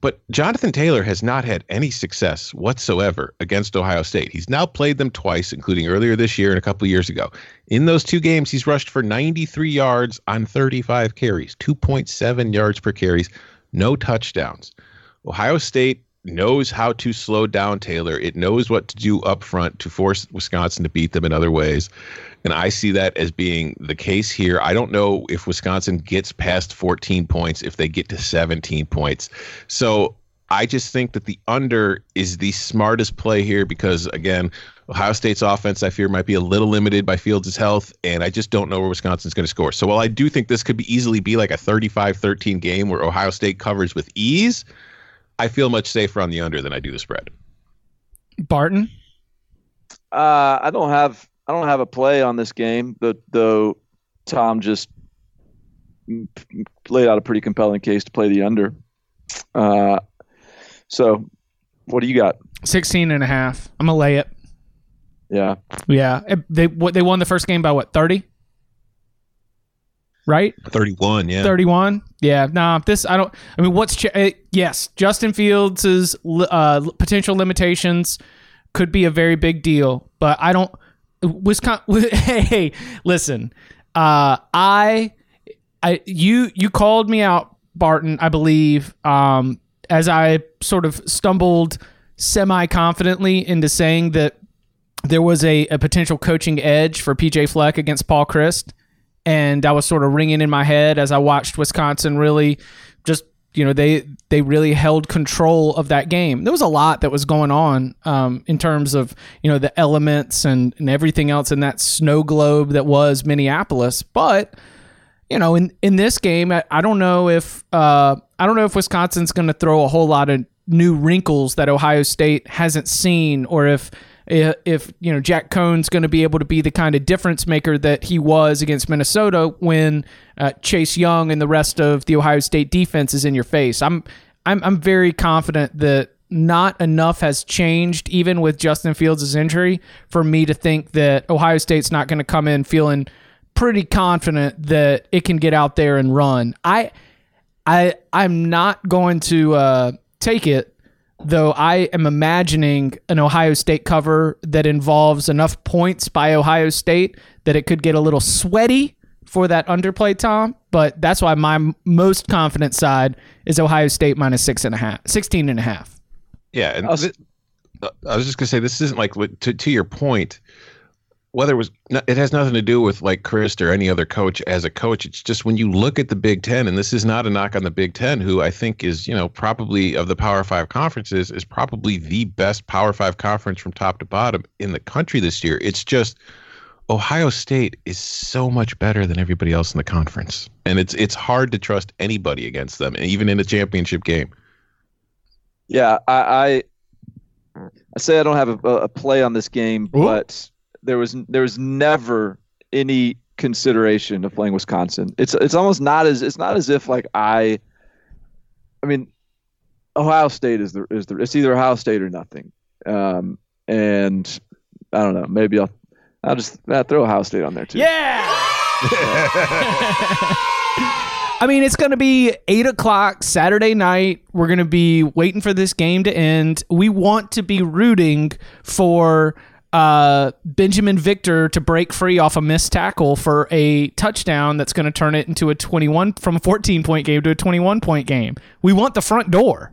But Jonathan Taylor has not had any success whatsoever against Ohio State. He's now played them twice, including earlier this year and a couple of years ago. In those two games, he's rushed for 93 yards on 35 carries, 2.7 yards per carries, no touchdowns. Ohio State knows how to slow down Taylor. It knows what to do up front to force Wisconsin to beat them in other ways. And I see that as being the case here. I don't know if Wisconsin gets past 14 points, if they get to 17 points. So I just think that the under is the smartest play here because, again, Ohio State's offense, I fear, might be a little limited by Fields' health, and I just don't know where Wisconsin's going to score. So while I do think this could be easily be like a 35 13 game where Ohio State covers with ease, I feel much safer on the under than I do the spread. Barton? Uh, I don't have I don't have a play on this game, but though Tom just laid out a pretty compelling case to play the under. Uh, so what do you got? 16 and a half. I'm going to lay it. Yeah. Yeah. They what they won the first game by what, 30? Right? 31, yeah. 31. Yeah. Nah, this I don't I mean what's ch- uh, yes, Justin Fields' uh, potential limitations could be a very big deal, but I don't Wisconsin hey, listen. Uh I I you you called me out Barton, I believe, um as I sort of stumbled semi confidently into saying that there was a, a potential coaching edge for PJ Fleck against Paul Chryst. And that was sort of ringing in my head as I watched Wisconsin really just, you know, they they really held control of that game. There was a lot that was going on um, in terms of, you know, the elements and, and everything else in that snow globe that was Minneapolis. But, you know, in, in this game, I, I don't know if uh, I don't know if Wisconsin's going to throw a whole lot of new wrinkles that Ohio State hasn't seen, or if if you know Jack Coan's going to be able to be the kind of difference maker that he was against Minnesota when uh, Chase Young and the rest of the Ohio State defense is in your face. I'm I'm I'm very confident that not enough has changed even with Justin Fields' injury for me to think that Ohio State's not going to come in feeling pretty confident that it can get out there and run. I I I'm not going to uh, take it, though. I am imagining an Ohio State cover that involves enough points by Ohio State that it could get a little sweaty for that underplay, Tom. But that's why my m- most confident side is Ohio State minus six and a half, 16 and a half. Yeah, and I was- thi- uh, I was just gonna say this isn't like to to your point. Whether it was, it has nothing to do with like Chris or any other coach as a coach. It's just when you look at the Big Ten, and this is not a knock on the Big Ten, who I think is you know probably of the Power Five conferences is probably the best Power Five conference from top to bottom in the country this year. It's just Ohio State is so much better than everybody else in the conference, and it's it's hard to trust anybody against them, even in a championship game. Yeah, I I, I say I don't have a, a play on this game, but there was there was never any consideration of playing Wisconsin. It's it's almost not as it's not as if like I. I mean, Ohio State is the is the it's either Ohio State or nothing, um, and I don't know. Maybe I'll I'll just uh, throw Ohio State on there too. Yeah. I mean, it's going to be eight o'clock Saturday night. We're going to be waiting for this game to end. We want to be rooting for uh, Binjimen Victor to break free off a missed tackle for a touchdown that's going to turn it into a 21 from a 14 point game to a 21 point game. We want the front door.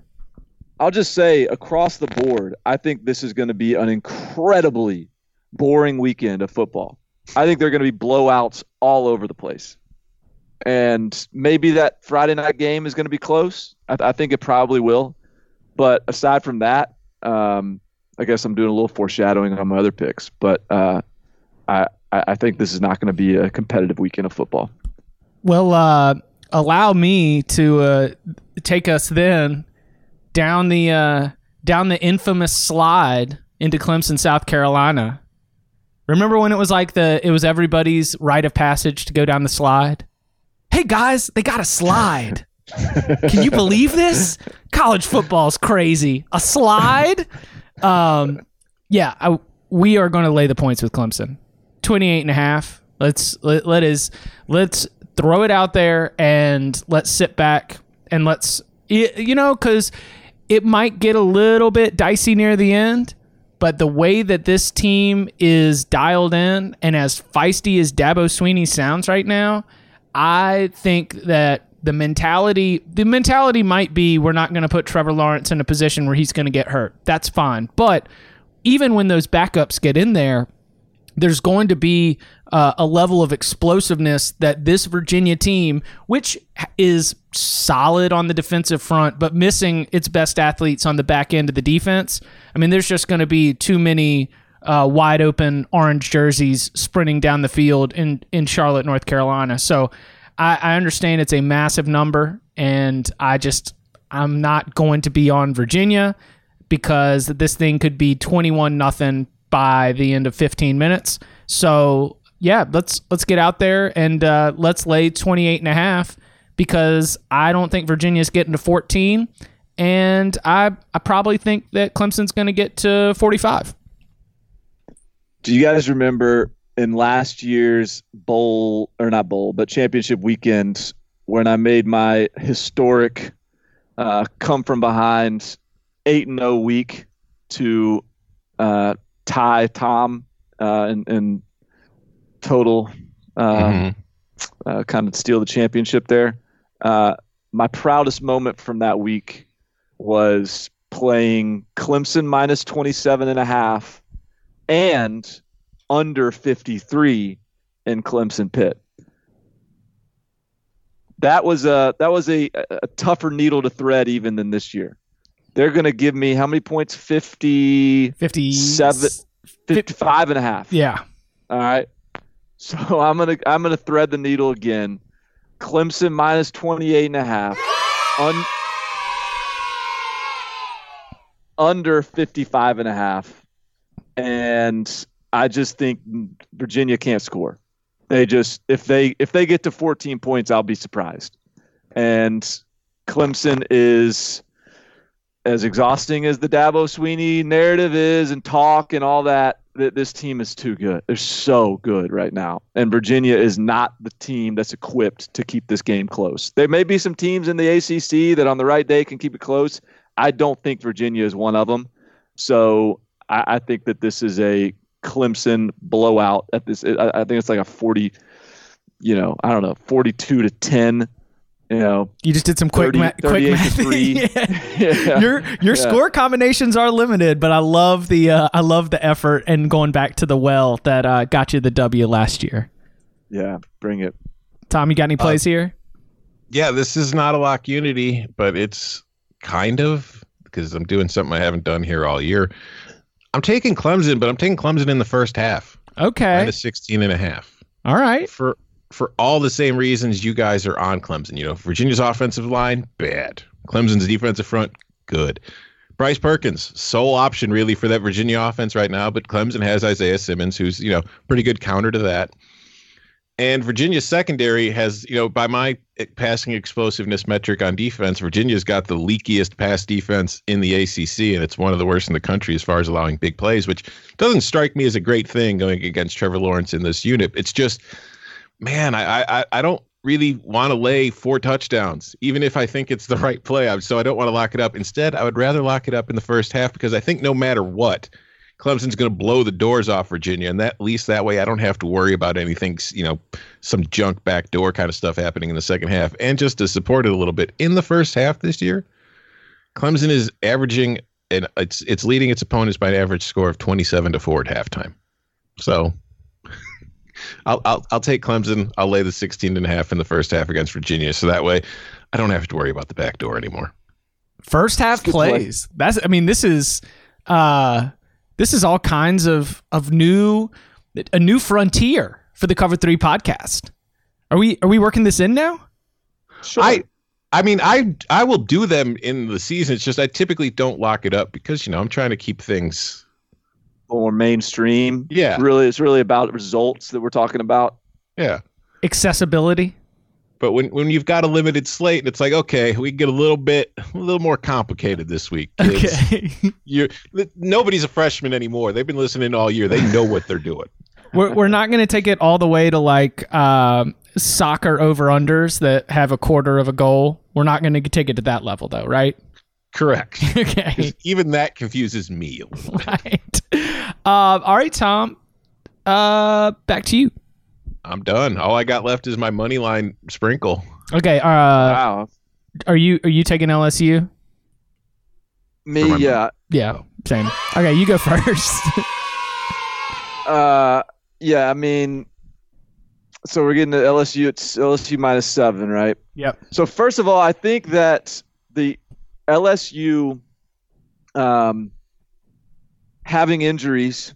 I'll just say across the board, I think this is going to be an incredibly boring weekend of football. I think there are going to be blowouts all over the place. And maybe that Friday night game is going to be close. I, I think it probably will. But aside from that, um, I guess I'm doing a little foreshadowing on my other picks. But uh, I, I think this is not going to be a competitive weekend of football. Well, uh, allow me to uh, take us then down the uh, down the infamous slide into Clemson, South Carolina. Remember when it was like the it was everybody's rite of passage to go down the slide? Hey guys, they got a slide. Can you believe this? College football's crazy. A slide? Um, yeah, I, we are going to lay the points with Clemson. 28 and a half. Let's let, let is let's throw it out there and let's sit back and let's you know cuz it might get a little bit dicey near the end, but the way that this team is dialed in and as feisty as Dabo Swinney sounds right now, I think that the mentality the mentality might be we're not going to put Trevor Lawrence in a position where he's going to get hurt. That's fine. But even when those backups get in there, there's going to be uh, a level of explosiveness that this Virginia team, which is solid on the defensive front, but missing its best athletes on the back end of the defense. I mean, there's just going to be too many uh, wide open orange jerseys sprinting down the field in, in Charlotte, North Carolina. So I, I understand it's a massive number, and I just, I'm not going to be on Virginia because this thing could be 21 nothing by the end of 15 minutes. So yeah, let's let's get out there and uh, let's lay 28 and a half because I don't think Virginia's getting to 14, and I I probably think that Clemson's going to get to 45. Do you guys remember in last year's bowl or not bowl, but championship weekend when I made my historic uh, come from behind eight and zero week to uh, tie Tom uh, and, and total uh, uh, kind of steal the championship there. Uh, my proudest moment from that week was playing Clemson minus 27 and a half and under 53 in Clemson Pitt. That was a that was a, a tougher needle to thread even than this year. They're going to give me how many points? 50 50 Seven- 55 and a half. Yeah. All right. So I'm going to I'm going to thread the needle again. Clemson minus 28 and a half. Un- under 55 and a half. And I just think Virginia can't score. They just if they if they get to 14 points, I'll be surprised. And Clemson is as exhausting as the Dabo Swinney narrative is and talk and all that. that this team is too good. They're so good right now. And Virginia is not the team that's equipped to keep this game close. There may be some teams in the ACC that on the right day can keep it close. I don't think Virginia is one of them. So I, I think that this is a Clemson blowout at this. I, I think it's like a 40, you know, I don't know, 42 to 10 you know, you just did some quick 30, ma- quick math. yeah. yeah. Your your yeah. score combinations are limited, but I love the uh, I love the effort and going back to the well that uh, got you the W last year. Yeah, bring it. Tom, you got any uh, plays uh, here? Yeah, this is not a lock unity, but it's kind of because I'm doing something I haven't done here all year. I'm taking Clemson, but I'm taking Clemson in the first half. Okay. Minus 16 and a half. All right. For for all the same reasons you guys are on Clemson. You know, Virginia's offensive line, bad. Clemson's defensive front, good. Bryce Perkins, sole option really for that Virginia offense right now, but Clemson has Isaiah Simmons, who's, you know, pretty good counter to that. And Virginia's secondary has, you know, by my passing explosiveness metric on defense, Virginia's got the leakiest pass defense in the ACC, and it's one of the worst in the country as far as allowing big plays, which doesn't strike me as a great thing going against Trevor Lawrence in this unit. It's just man, I I, I don't really want to lay four touchdowns, even if I think it's the right play. So I don't want to lock it up. Instead, I would rather lock it up in the first half because I think no matter what, Clemson's going to blow the doors off Virginia, and that at least that way I don't have to worry about anything, you know, some junk backdoor kind of stuff happening in the second half. And just to support it a little bit, in the first half this year, Clemson is averaging and it's it's leading its opponents by an average score of 27 to 4 at halftime. So I'll, I'll I'll take Clemson. I'll lay the 16 and a half in the first half against Virginia, so that way I don't have to worry about the back door anymore. First half plays. Play. That's I mean this is uh this is all kinds of of new a new frontier for the Cover 3 podcast. Are we are we working this in now? Sure. I I mean, I I will do them in the season. It's just I typically don't lock it up because you know I'm trying to keep things more mainstream. Yeah. Really, it's really about results that we're talking about. Yeah. Accessibility. But when, when you've got a limited slate, it's like, okay, we get a little bit a little more complicated this week. Okay. You're nobody's a freshman anymore. They've been listening all year. They know what they're doing. we're we're not going to take it all the way to like um, soccer over unders that have a quarter of a goal. We're not going to take it to that level though, right? Correct. okay. Even that confuses me. Right. Uh, all right, Tom. Uh, back to you. I'm done. All I got left is my money line sprinkle. Okay. Uh, wow. Are you are you taking LSU? Me, yeah. Yeah. Same. Okay, you go first. uh, yeah. I mean, so we're getting to LSU. It's LSU minus seven, right? Yep. So first of all, I think that the LSU um, having injuries.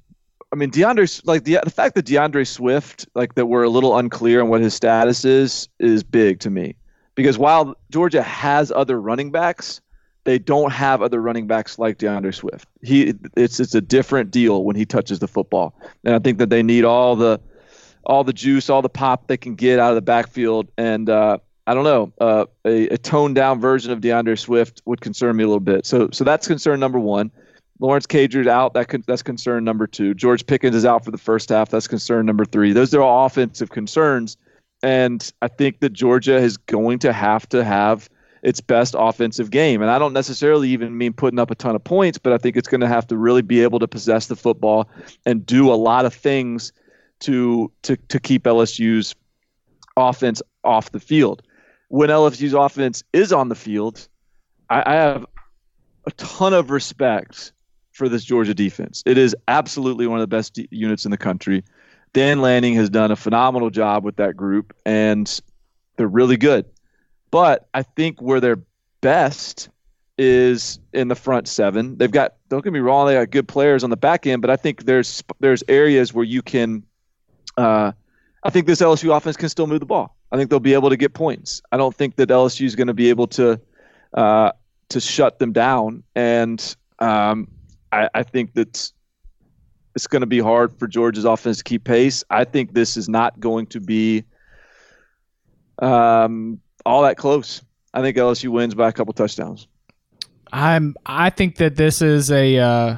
I mean, DeAndre, like the the fact that DeAndre Swift, like that we're a little unclear on what his status is, is big to me. Because while Georgia has other running backs, they don't have other running backs like DeAndre Swift. He, it's it's a different deal when he touches the football, and I think that they need all the, all the juice, all the pop they can get out of the backfield, and uh, I don't know, uh, a, a toned down version of DeAndre Swift would concern me a little bit. So, so that's concern number one. Lawrence Cager's out. That that's concern number two. George Pickens is out for the first half. That's concern number three. Those are all offensive concerns, and I think that Georgia is going to have to have its best offensive game. And I don't necessarily even mean putting up a ton of points, but I think it's going to have to really be able to possess the football and do a lot of things to to to keep LSU's offense off the field when LSU's offense is on the field, I, I have a ton of respect for this Georgia defense. It is absolutely one of the best units in the country. Dan Lanning has done a phenomenal job with that group, and they're really good. But I think where they're best is in the front seven. They've got don't get me wrong, they got good players on the back end, but I think there's there's areas where you can. Uh, I think this LSU offense can still move the ball. I think they'll be able to get points. I don't think that LSU is going to be able to uh, to shut them down, and um, I, I, think that it's going to be hard for Georgia's offense to keep pace. I think this is not going to be um, all that close. I think LSU wins by a couple touchdowns. I'm. I think that this is a uh,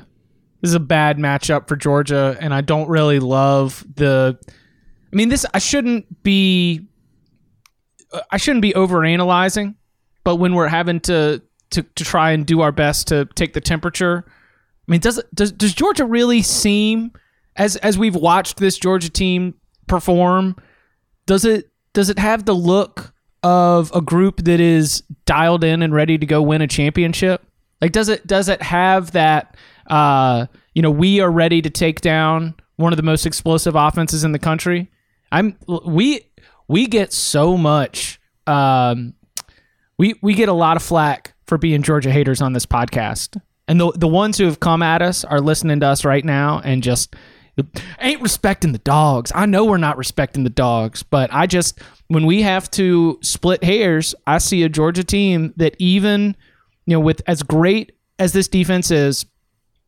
This is a bad matchup for Georgia, and I don't really love the. I mean, this I shouldn't be. I shouldn't be overanalyzing, but when we're having to to, to try and do our best to take the temperature, I mean, does does does Georgia really seem as as we've watched this Georgia team perform? Does it does it have the look of a group that is dialed in and ready to go win a championship? Like, does it does it have that? Uh, you know, we are ready to take down one of the most explosive offenses in the country. I'm we we get so much. Um, we we get a lot of flack for being Georgia haters on this podcast, and the the ones who have come at us are listening to us right now and just ain't respecting the dogs. I know we're not respecting the dogs, but I just when we have to split hairs, I see a Georgia team that even you know with as great as this defense is,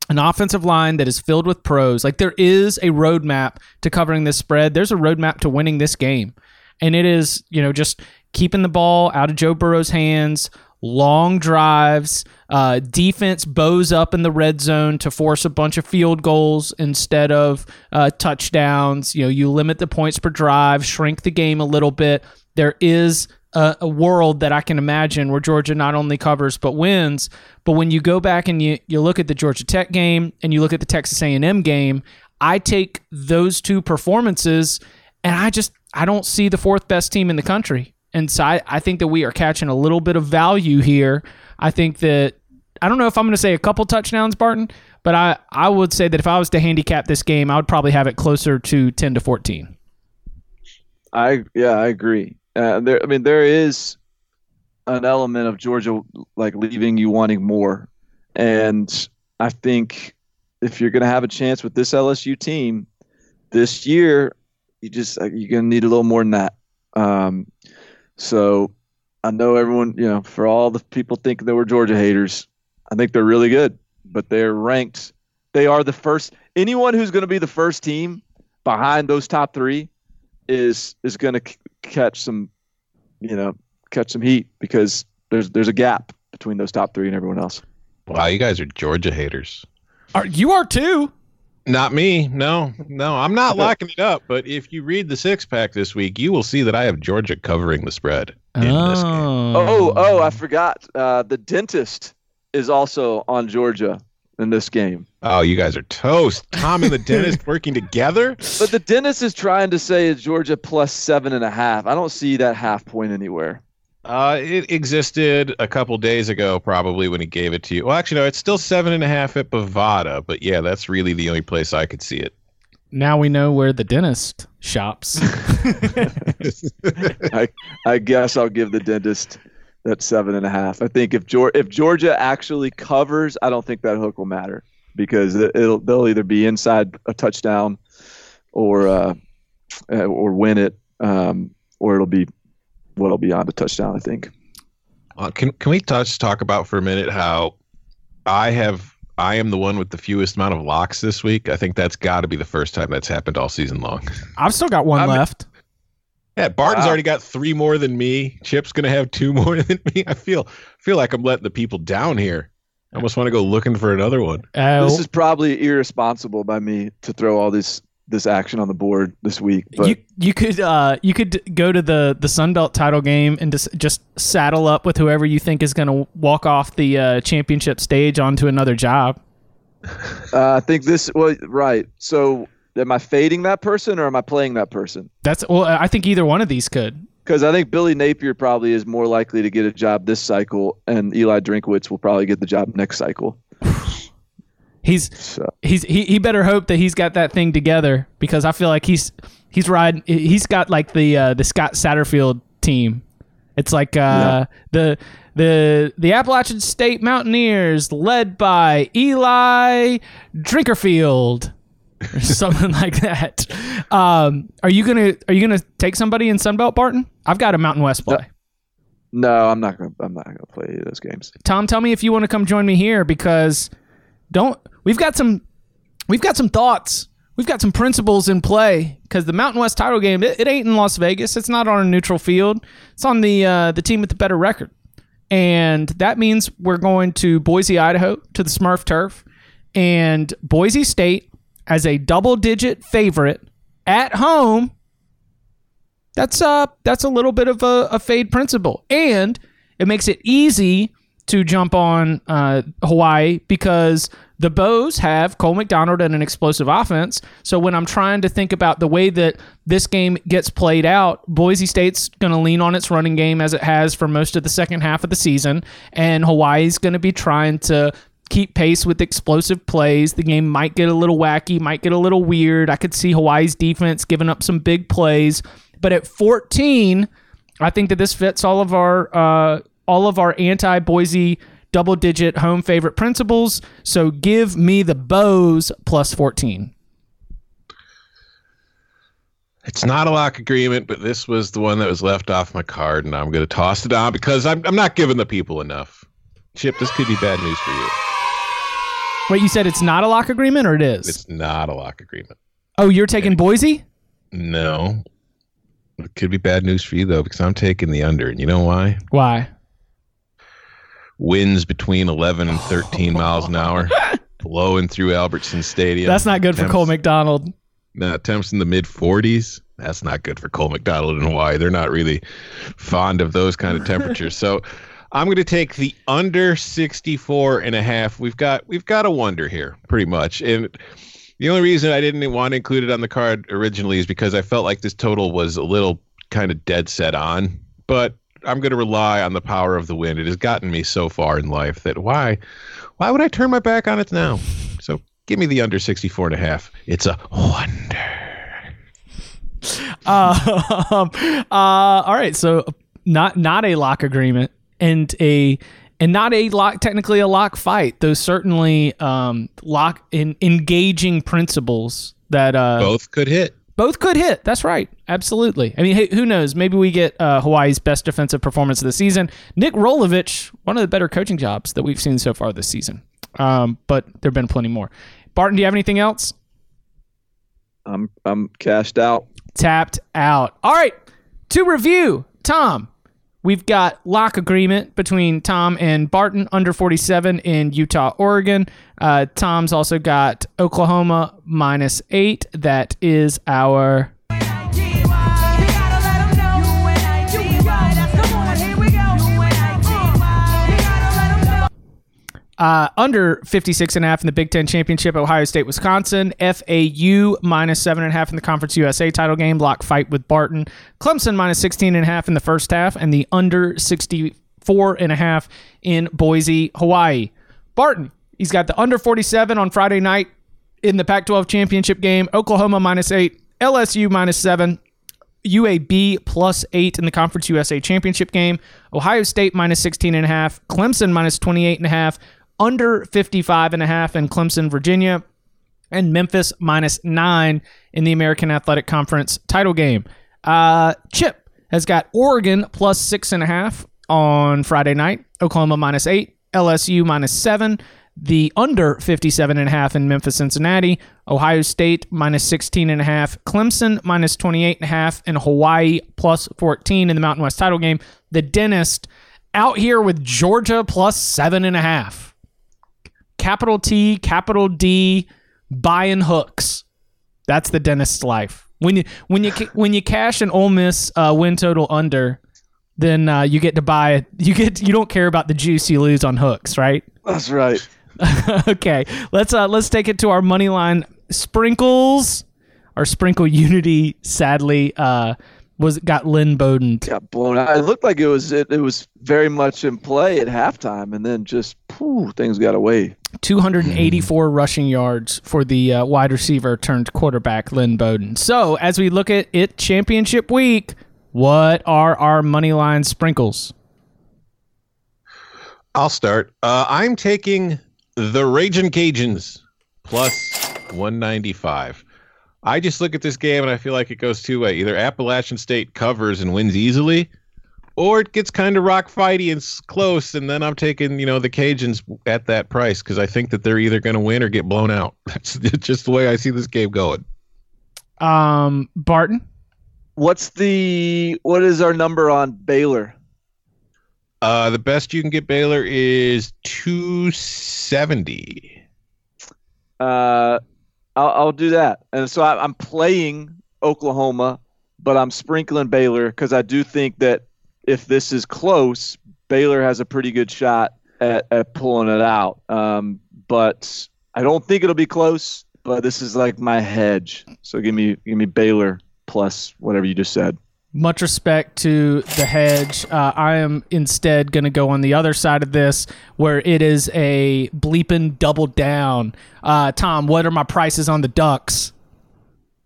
an offensive line that is filled with pros. Like there is a roadmap to covering this spread. There's a roadmap to winning this game. And it is, you know, just keeping the ball out of Joe Burrow's hands, long drives, uh, defense bows up in the red zone to force a bunch of field goals instead of uh, touchdowns. You know, you limit the points per drive, shrink the game a little bit. There is a, a, world that I can imagine where Georgia not only covers but wins. But when you go back and you, you look at the Georgia Tech game and you look at the Texas A&M game, I take those two performances and I just I don't see the fourth best team in the country. And so I, I think that we are catching a little bit of value here. I think that I don't know if I'm going to say a couple touchdowns, Barton, but I, I would say that if I was to handicap this game, I would probably have it closer to 10 to 14. I yeah, I agree. Uh, there, I mean, there is an element of Georgia like leaving you wanting more, and I think if you're going to have a chance with this LSU team this year, you just you're going to need a little more than that. Um, so I know everyone, you know, for all the people thinking they were Georgia haters, I think they're really good, but they're ranked. They are the first. Anyone who's going to be the first team behind those top three is is going to c- catch some, you know, catch some heat because there's there's a gap between those top three and everyone else. Wow, you guys are Georgia haters. Are you are too? Not me. No, no, I'm not locking it up. But if you read the six pack this week, you will see that I have Georgia covering the spread in oh. this game. Oh, oh, I forgot. Uh, the dentist is also on Georgia in this game. Oh, you guys are toast. Tom and the dentist working together. But the dentist is trying to say it's Georgia plus seven and a half. I don't see that half point anywhere. Uh, it existed a couple days ago, probably when he gave it to you. Well, actually, no, it's still seven and a half at Bovada, but yeah, that's really the only place I could see it. Now we know where the dentist shops. I, I guess I'll give the dentist that seven and a half. I think if Georgia, if Georgia actually covers, I don't think that hook will matter because it'll they'll either be inside a touchdown or uh, or win it, um, or it'll be well beyond a touchdown. I think. Uh, can can we touch talk about for a minute how I have I am the one with the fewest amount of locks this week. I think that's got to be the first time that's happened all season long. I've still got one I'm- left. Yeah, Barton's Wow. already got three more than me. Chip's gonna have two more than me. I feel feel like I'm letting the people down here. I almost want to go looking for another one. Uh, This is probably irresponsible by me to throw all this this action on the board this week. But you you could uh you could go to the the Sunbelt title game and just just saddle up with whoever you think is going to walk off the uh, championship stage onto another job. uh, I think this well right. So am I fading that person or am I playing that person? That's well, I think either one of these could. Because I think Billy Napier probably is more likely to get a job this cycle, and Eli Drinkwitz will probably get the job next cycle. He's So he's he, he better hope that he's got that thing together because I feel like he's he's riding he's got like the uh, the Scott Satterfield team. It's like uh, the the the Appalachian State Mountaineers led by Eli Drinkerfield or something like that. Um, are you gonna are you gonna take somebody in Sunbelt Barton? I've got a Mountain West play. no, I'm not gonna I'm not gonna play those games. Tom, tell me if you want to come join me here because don't we've got some we've got some thoughts. We've got some principles in play because the Mountain West title game it, it ain't in Las Vegas. It's not on a neutral field. It's on the uh, the team with the better record, and that means we're going to Boise, Idaho, to the Smurf turf, and Boise State as a double-digit favorite at home. That's uh that's a little bit of a, a fade principle, and it makes it easy to jump on uh, Hawaii because the Bows have Cole McDonald and an explosive offense. So when I'm trying to think about the way that this game gets played out, Boise State's going to lean on its running game as it has for most of the second half of the season, and Hawaii's going to be trying to keep pace with explosive plays. The game might get a little wacky, might get a little weird. I could see Hawaii's defense giving up some big plays, but at 14, I think that this fits all of our uh, all of our anti Boise double digit home favorite principles. So give me the Bows plus 14. It's not a lock agreement, but this was the one that was left off my card, and I'm going to toss it on because I'm, I'm not giving the people enough. Chip, this could be bad news for you. Wait, you said it's not a lock agreement or it is? It's not a lock agreement. oh, you're taking Boise? No. It could be bad news for you, though, because I'm taking the under. And you know why? Why? Winds between 11 and 13 miles an hour, blowing through Albertson Stadium. That's not good for Cole McDonald. No, temps in the mid 40s. That's not good for Cole McDonald in Hawaii. They're not really fond of those kind of temperatures. so I'm going to take the under 64 and a half. We've got we've got a wonder here, pretty much. And the only reason I didn't want to include it on the card originally is because I felt like this total was a little kind of dead set on. But I'm going to rely on the power of the wind. It has gotten me so far in life that why why would I turn my back on it now? So give me the under 64 and a half. It's a wonder. Uh, um, uh, all right, so not not a lock agreement and a and not a lock technically a lock fight. Those certainly um, lock in engaging principles that uh, Both could hit. Both could hit. That's right. Absolutely. I mean, hey, who knows? Maybe we get uh, Hawaii's best defensive performance of the season. Nick Rolovich, one of the better coaching jobs that we've seen so far this season. Um, but there have been plenty more. Barton, do you have anything else? I'm I'm cashed out. Tapped out. All right. To review, Tom, we've got lock agreement between Tom and Barton under 47 in Utah, Oregon. Uh, Tom's also got Oklahoma minus eight. That is our Uh, under 56 and a half in the Big Ten Championship, Ohio State, Wisconsin. FAU minus seven and a half in the Conference USA title game, block fight with Barton. Clemson minus 16 and a half in the first half, and the under 64 and a half in Boise, Hawaii. Barton, he's got the under 47 on Friday night in the Pac 12 championship game. Oklahoma minus eight, LSU minus seven, UAB plus eight in the Conference USA championship game. Ohio State minus 16 and a half. Clemson minus 28 and a half. Under 55 and a half in Clemson, Virginia. And Memphis minus nine in the American Athletic Conference title game. Uh, Chip has got Oregon plus six and a half on Friday night. Oklahoma minus eight. LSU minus seven. The under 57 and a half in Memphis, Cincinnati. Ohio State minus 16 and a half. Clemson minus 28 and a half. And Hawaii plus 14 in the Mountain West title game. The dentist out here with Georgia plus seven and a half. Capital T, capital D, buying hooks. That's the dentist's life. When you when you when you cash an Ole Miss uh, win total under, then uh, you get to buy. You get you don't care about the juice you lose on hooks, right? That's right. okay, let's uh let's take it to our money line sprinkles. Our sprinkle unity sadly uh was got Lynn Bowden. Got blown out. It looked like it was it, it was very much in play at halftime, and then just pooh, things got away. 284 rushing yards for the uh, wide receiver turned quarterback Lynn Bowden. So as we look at it championship week, what are our money line sprinkles? I'll start. Uh, I'm taking the Raging Cajuns plus 195. I just look at this game and I feel like it goes two way. Either Appalachian State covers and wins easily, or it gets kind of rock fighty and close. And then I'm taking, you know, the Cajuns at that price because I think that they're either going to win or get blown out. That's just the way I see this game going. Um, Barton, What's the what is our number on Baylor? Uh, the best you can get Baylor is 270. uh, I'll, I'll do that. And so I, I'm playing Oklahoma, but I'm sprinkling Baylor because I do think that if this is close, Baylor has a pretty good shot at, at pulling it out. Um, but I don't think it'll be close. But this is like my hedge. So give me give me Baylor plus whatever you just said. Much respect to the hedge. Uh, I am instead going to go on the other side of this, where it is a bleeping double down. Uh, Tom, what are my prices on the Ducks?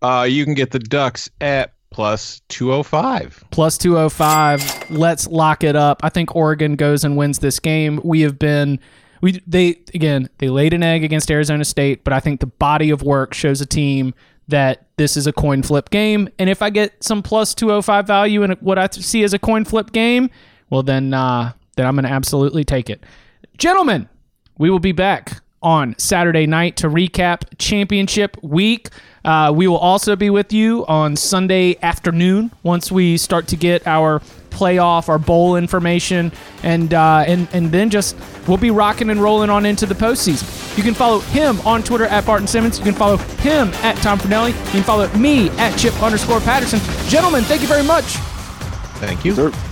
Uh, you can get the Ducks at plus 205. Plus 205. Let's lock it up. I think Oregon goes and wins this game. We have been we they again, they laid an egg against Arizona State, but I think the body of work shows a team that this is a coin flip game. And if I get some plus 205 value in what I see as a coin flip game, well then uh then I'm going to absolutely take it. Gentlemen, we will be back on Saturday night to recap championship week. Uh, we will also be with you on Sunday afternoon once we start to get our playoff, our bowl information, and uh, and and then just we'll be rocking and rolling on into the postseason. You can follow him on Twitter at Barton Simmons. You can follow him at Tom Fornelli. You can follow me at Chip underscore Patterson. Gentlemen, thank you very much. Thank you. Sir.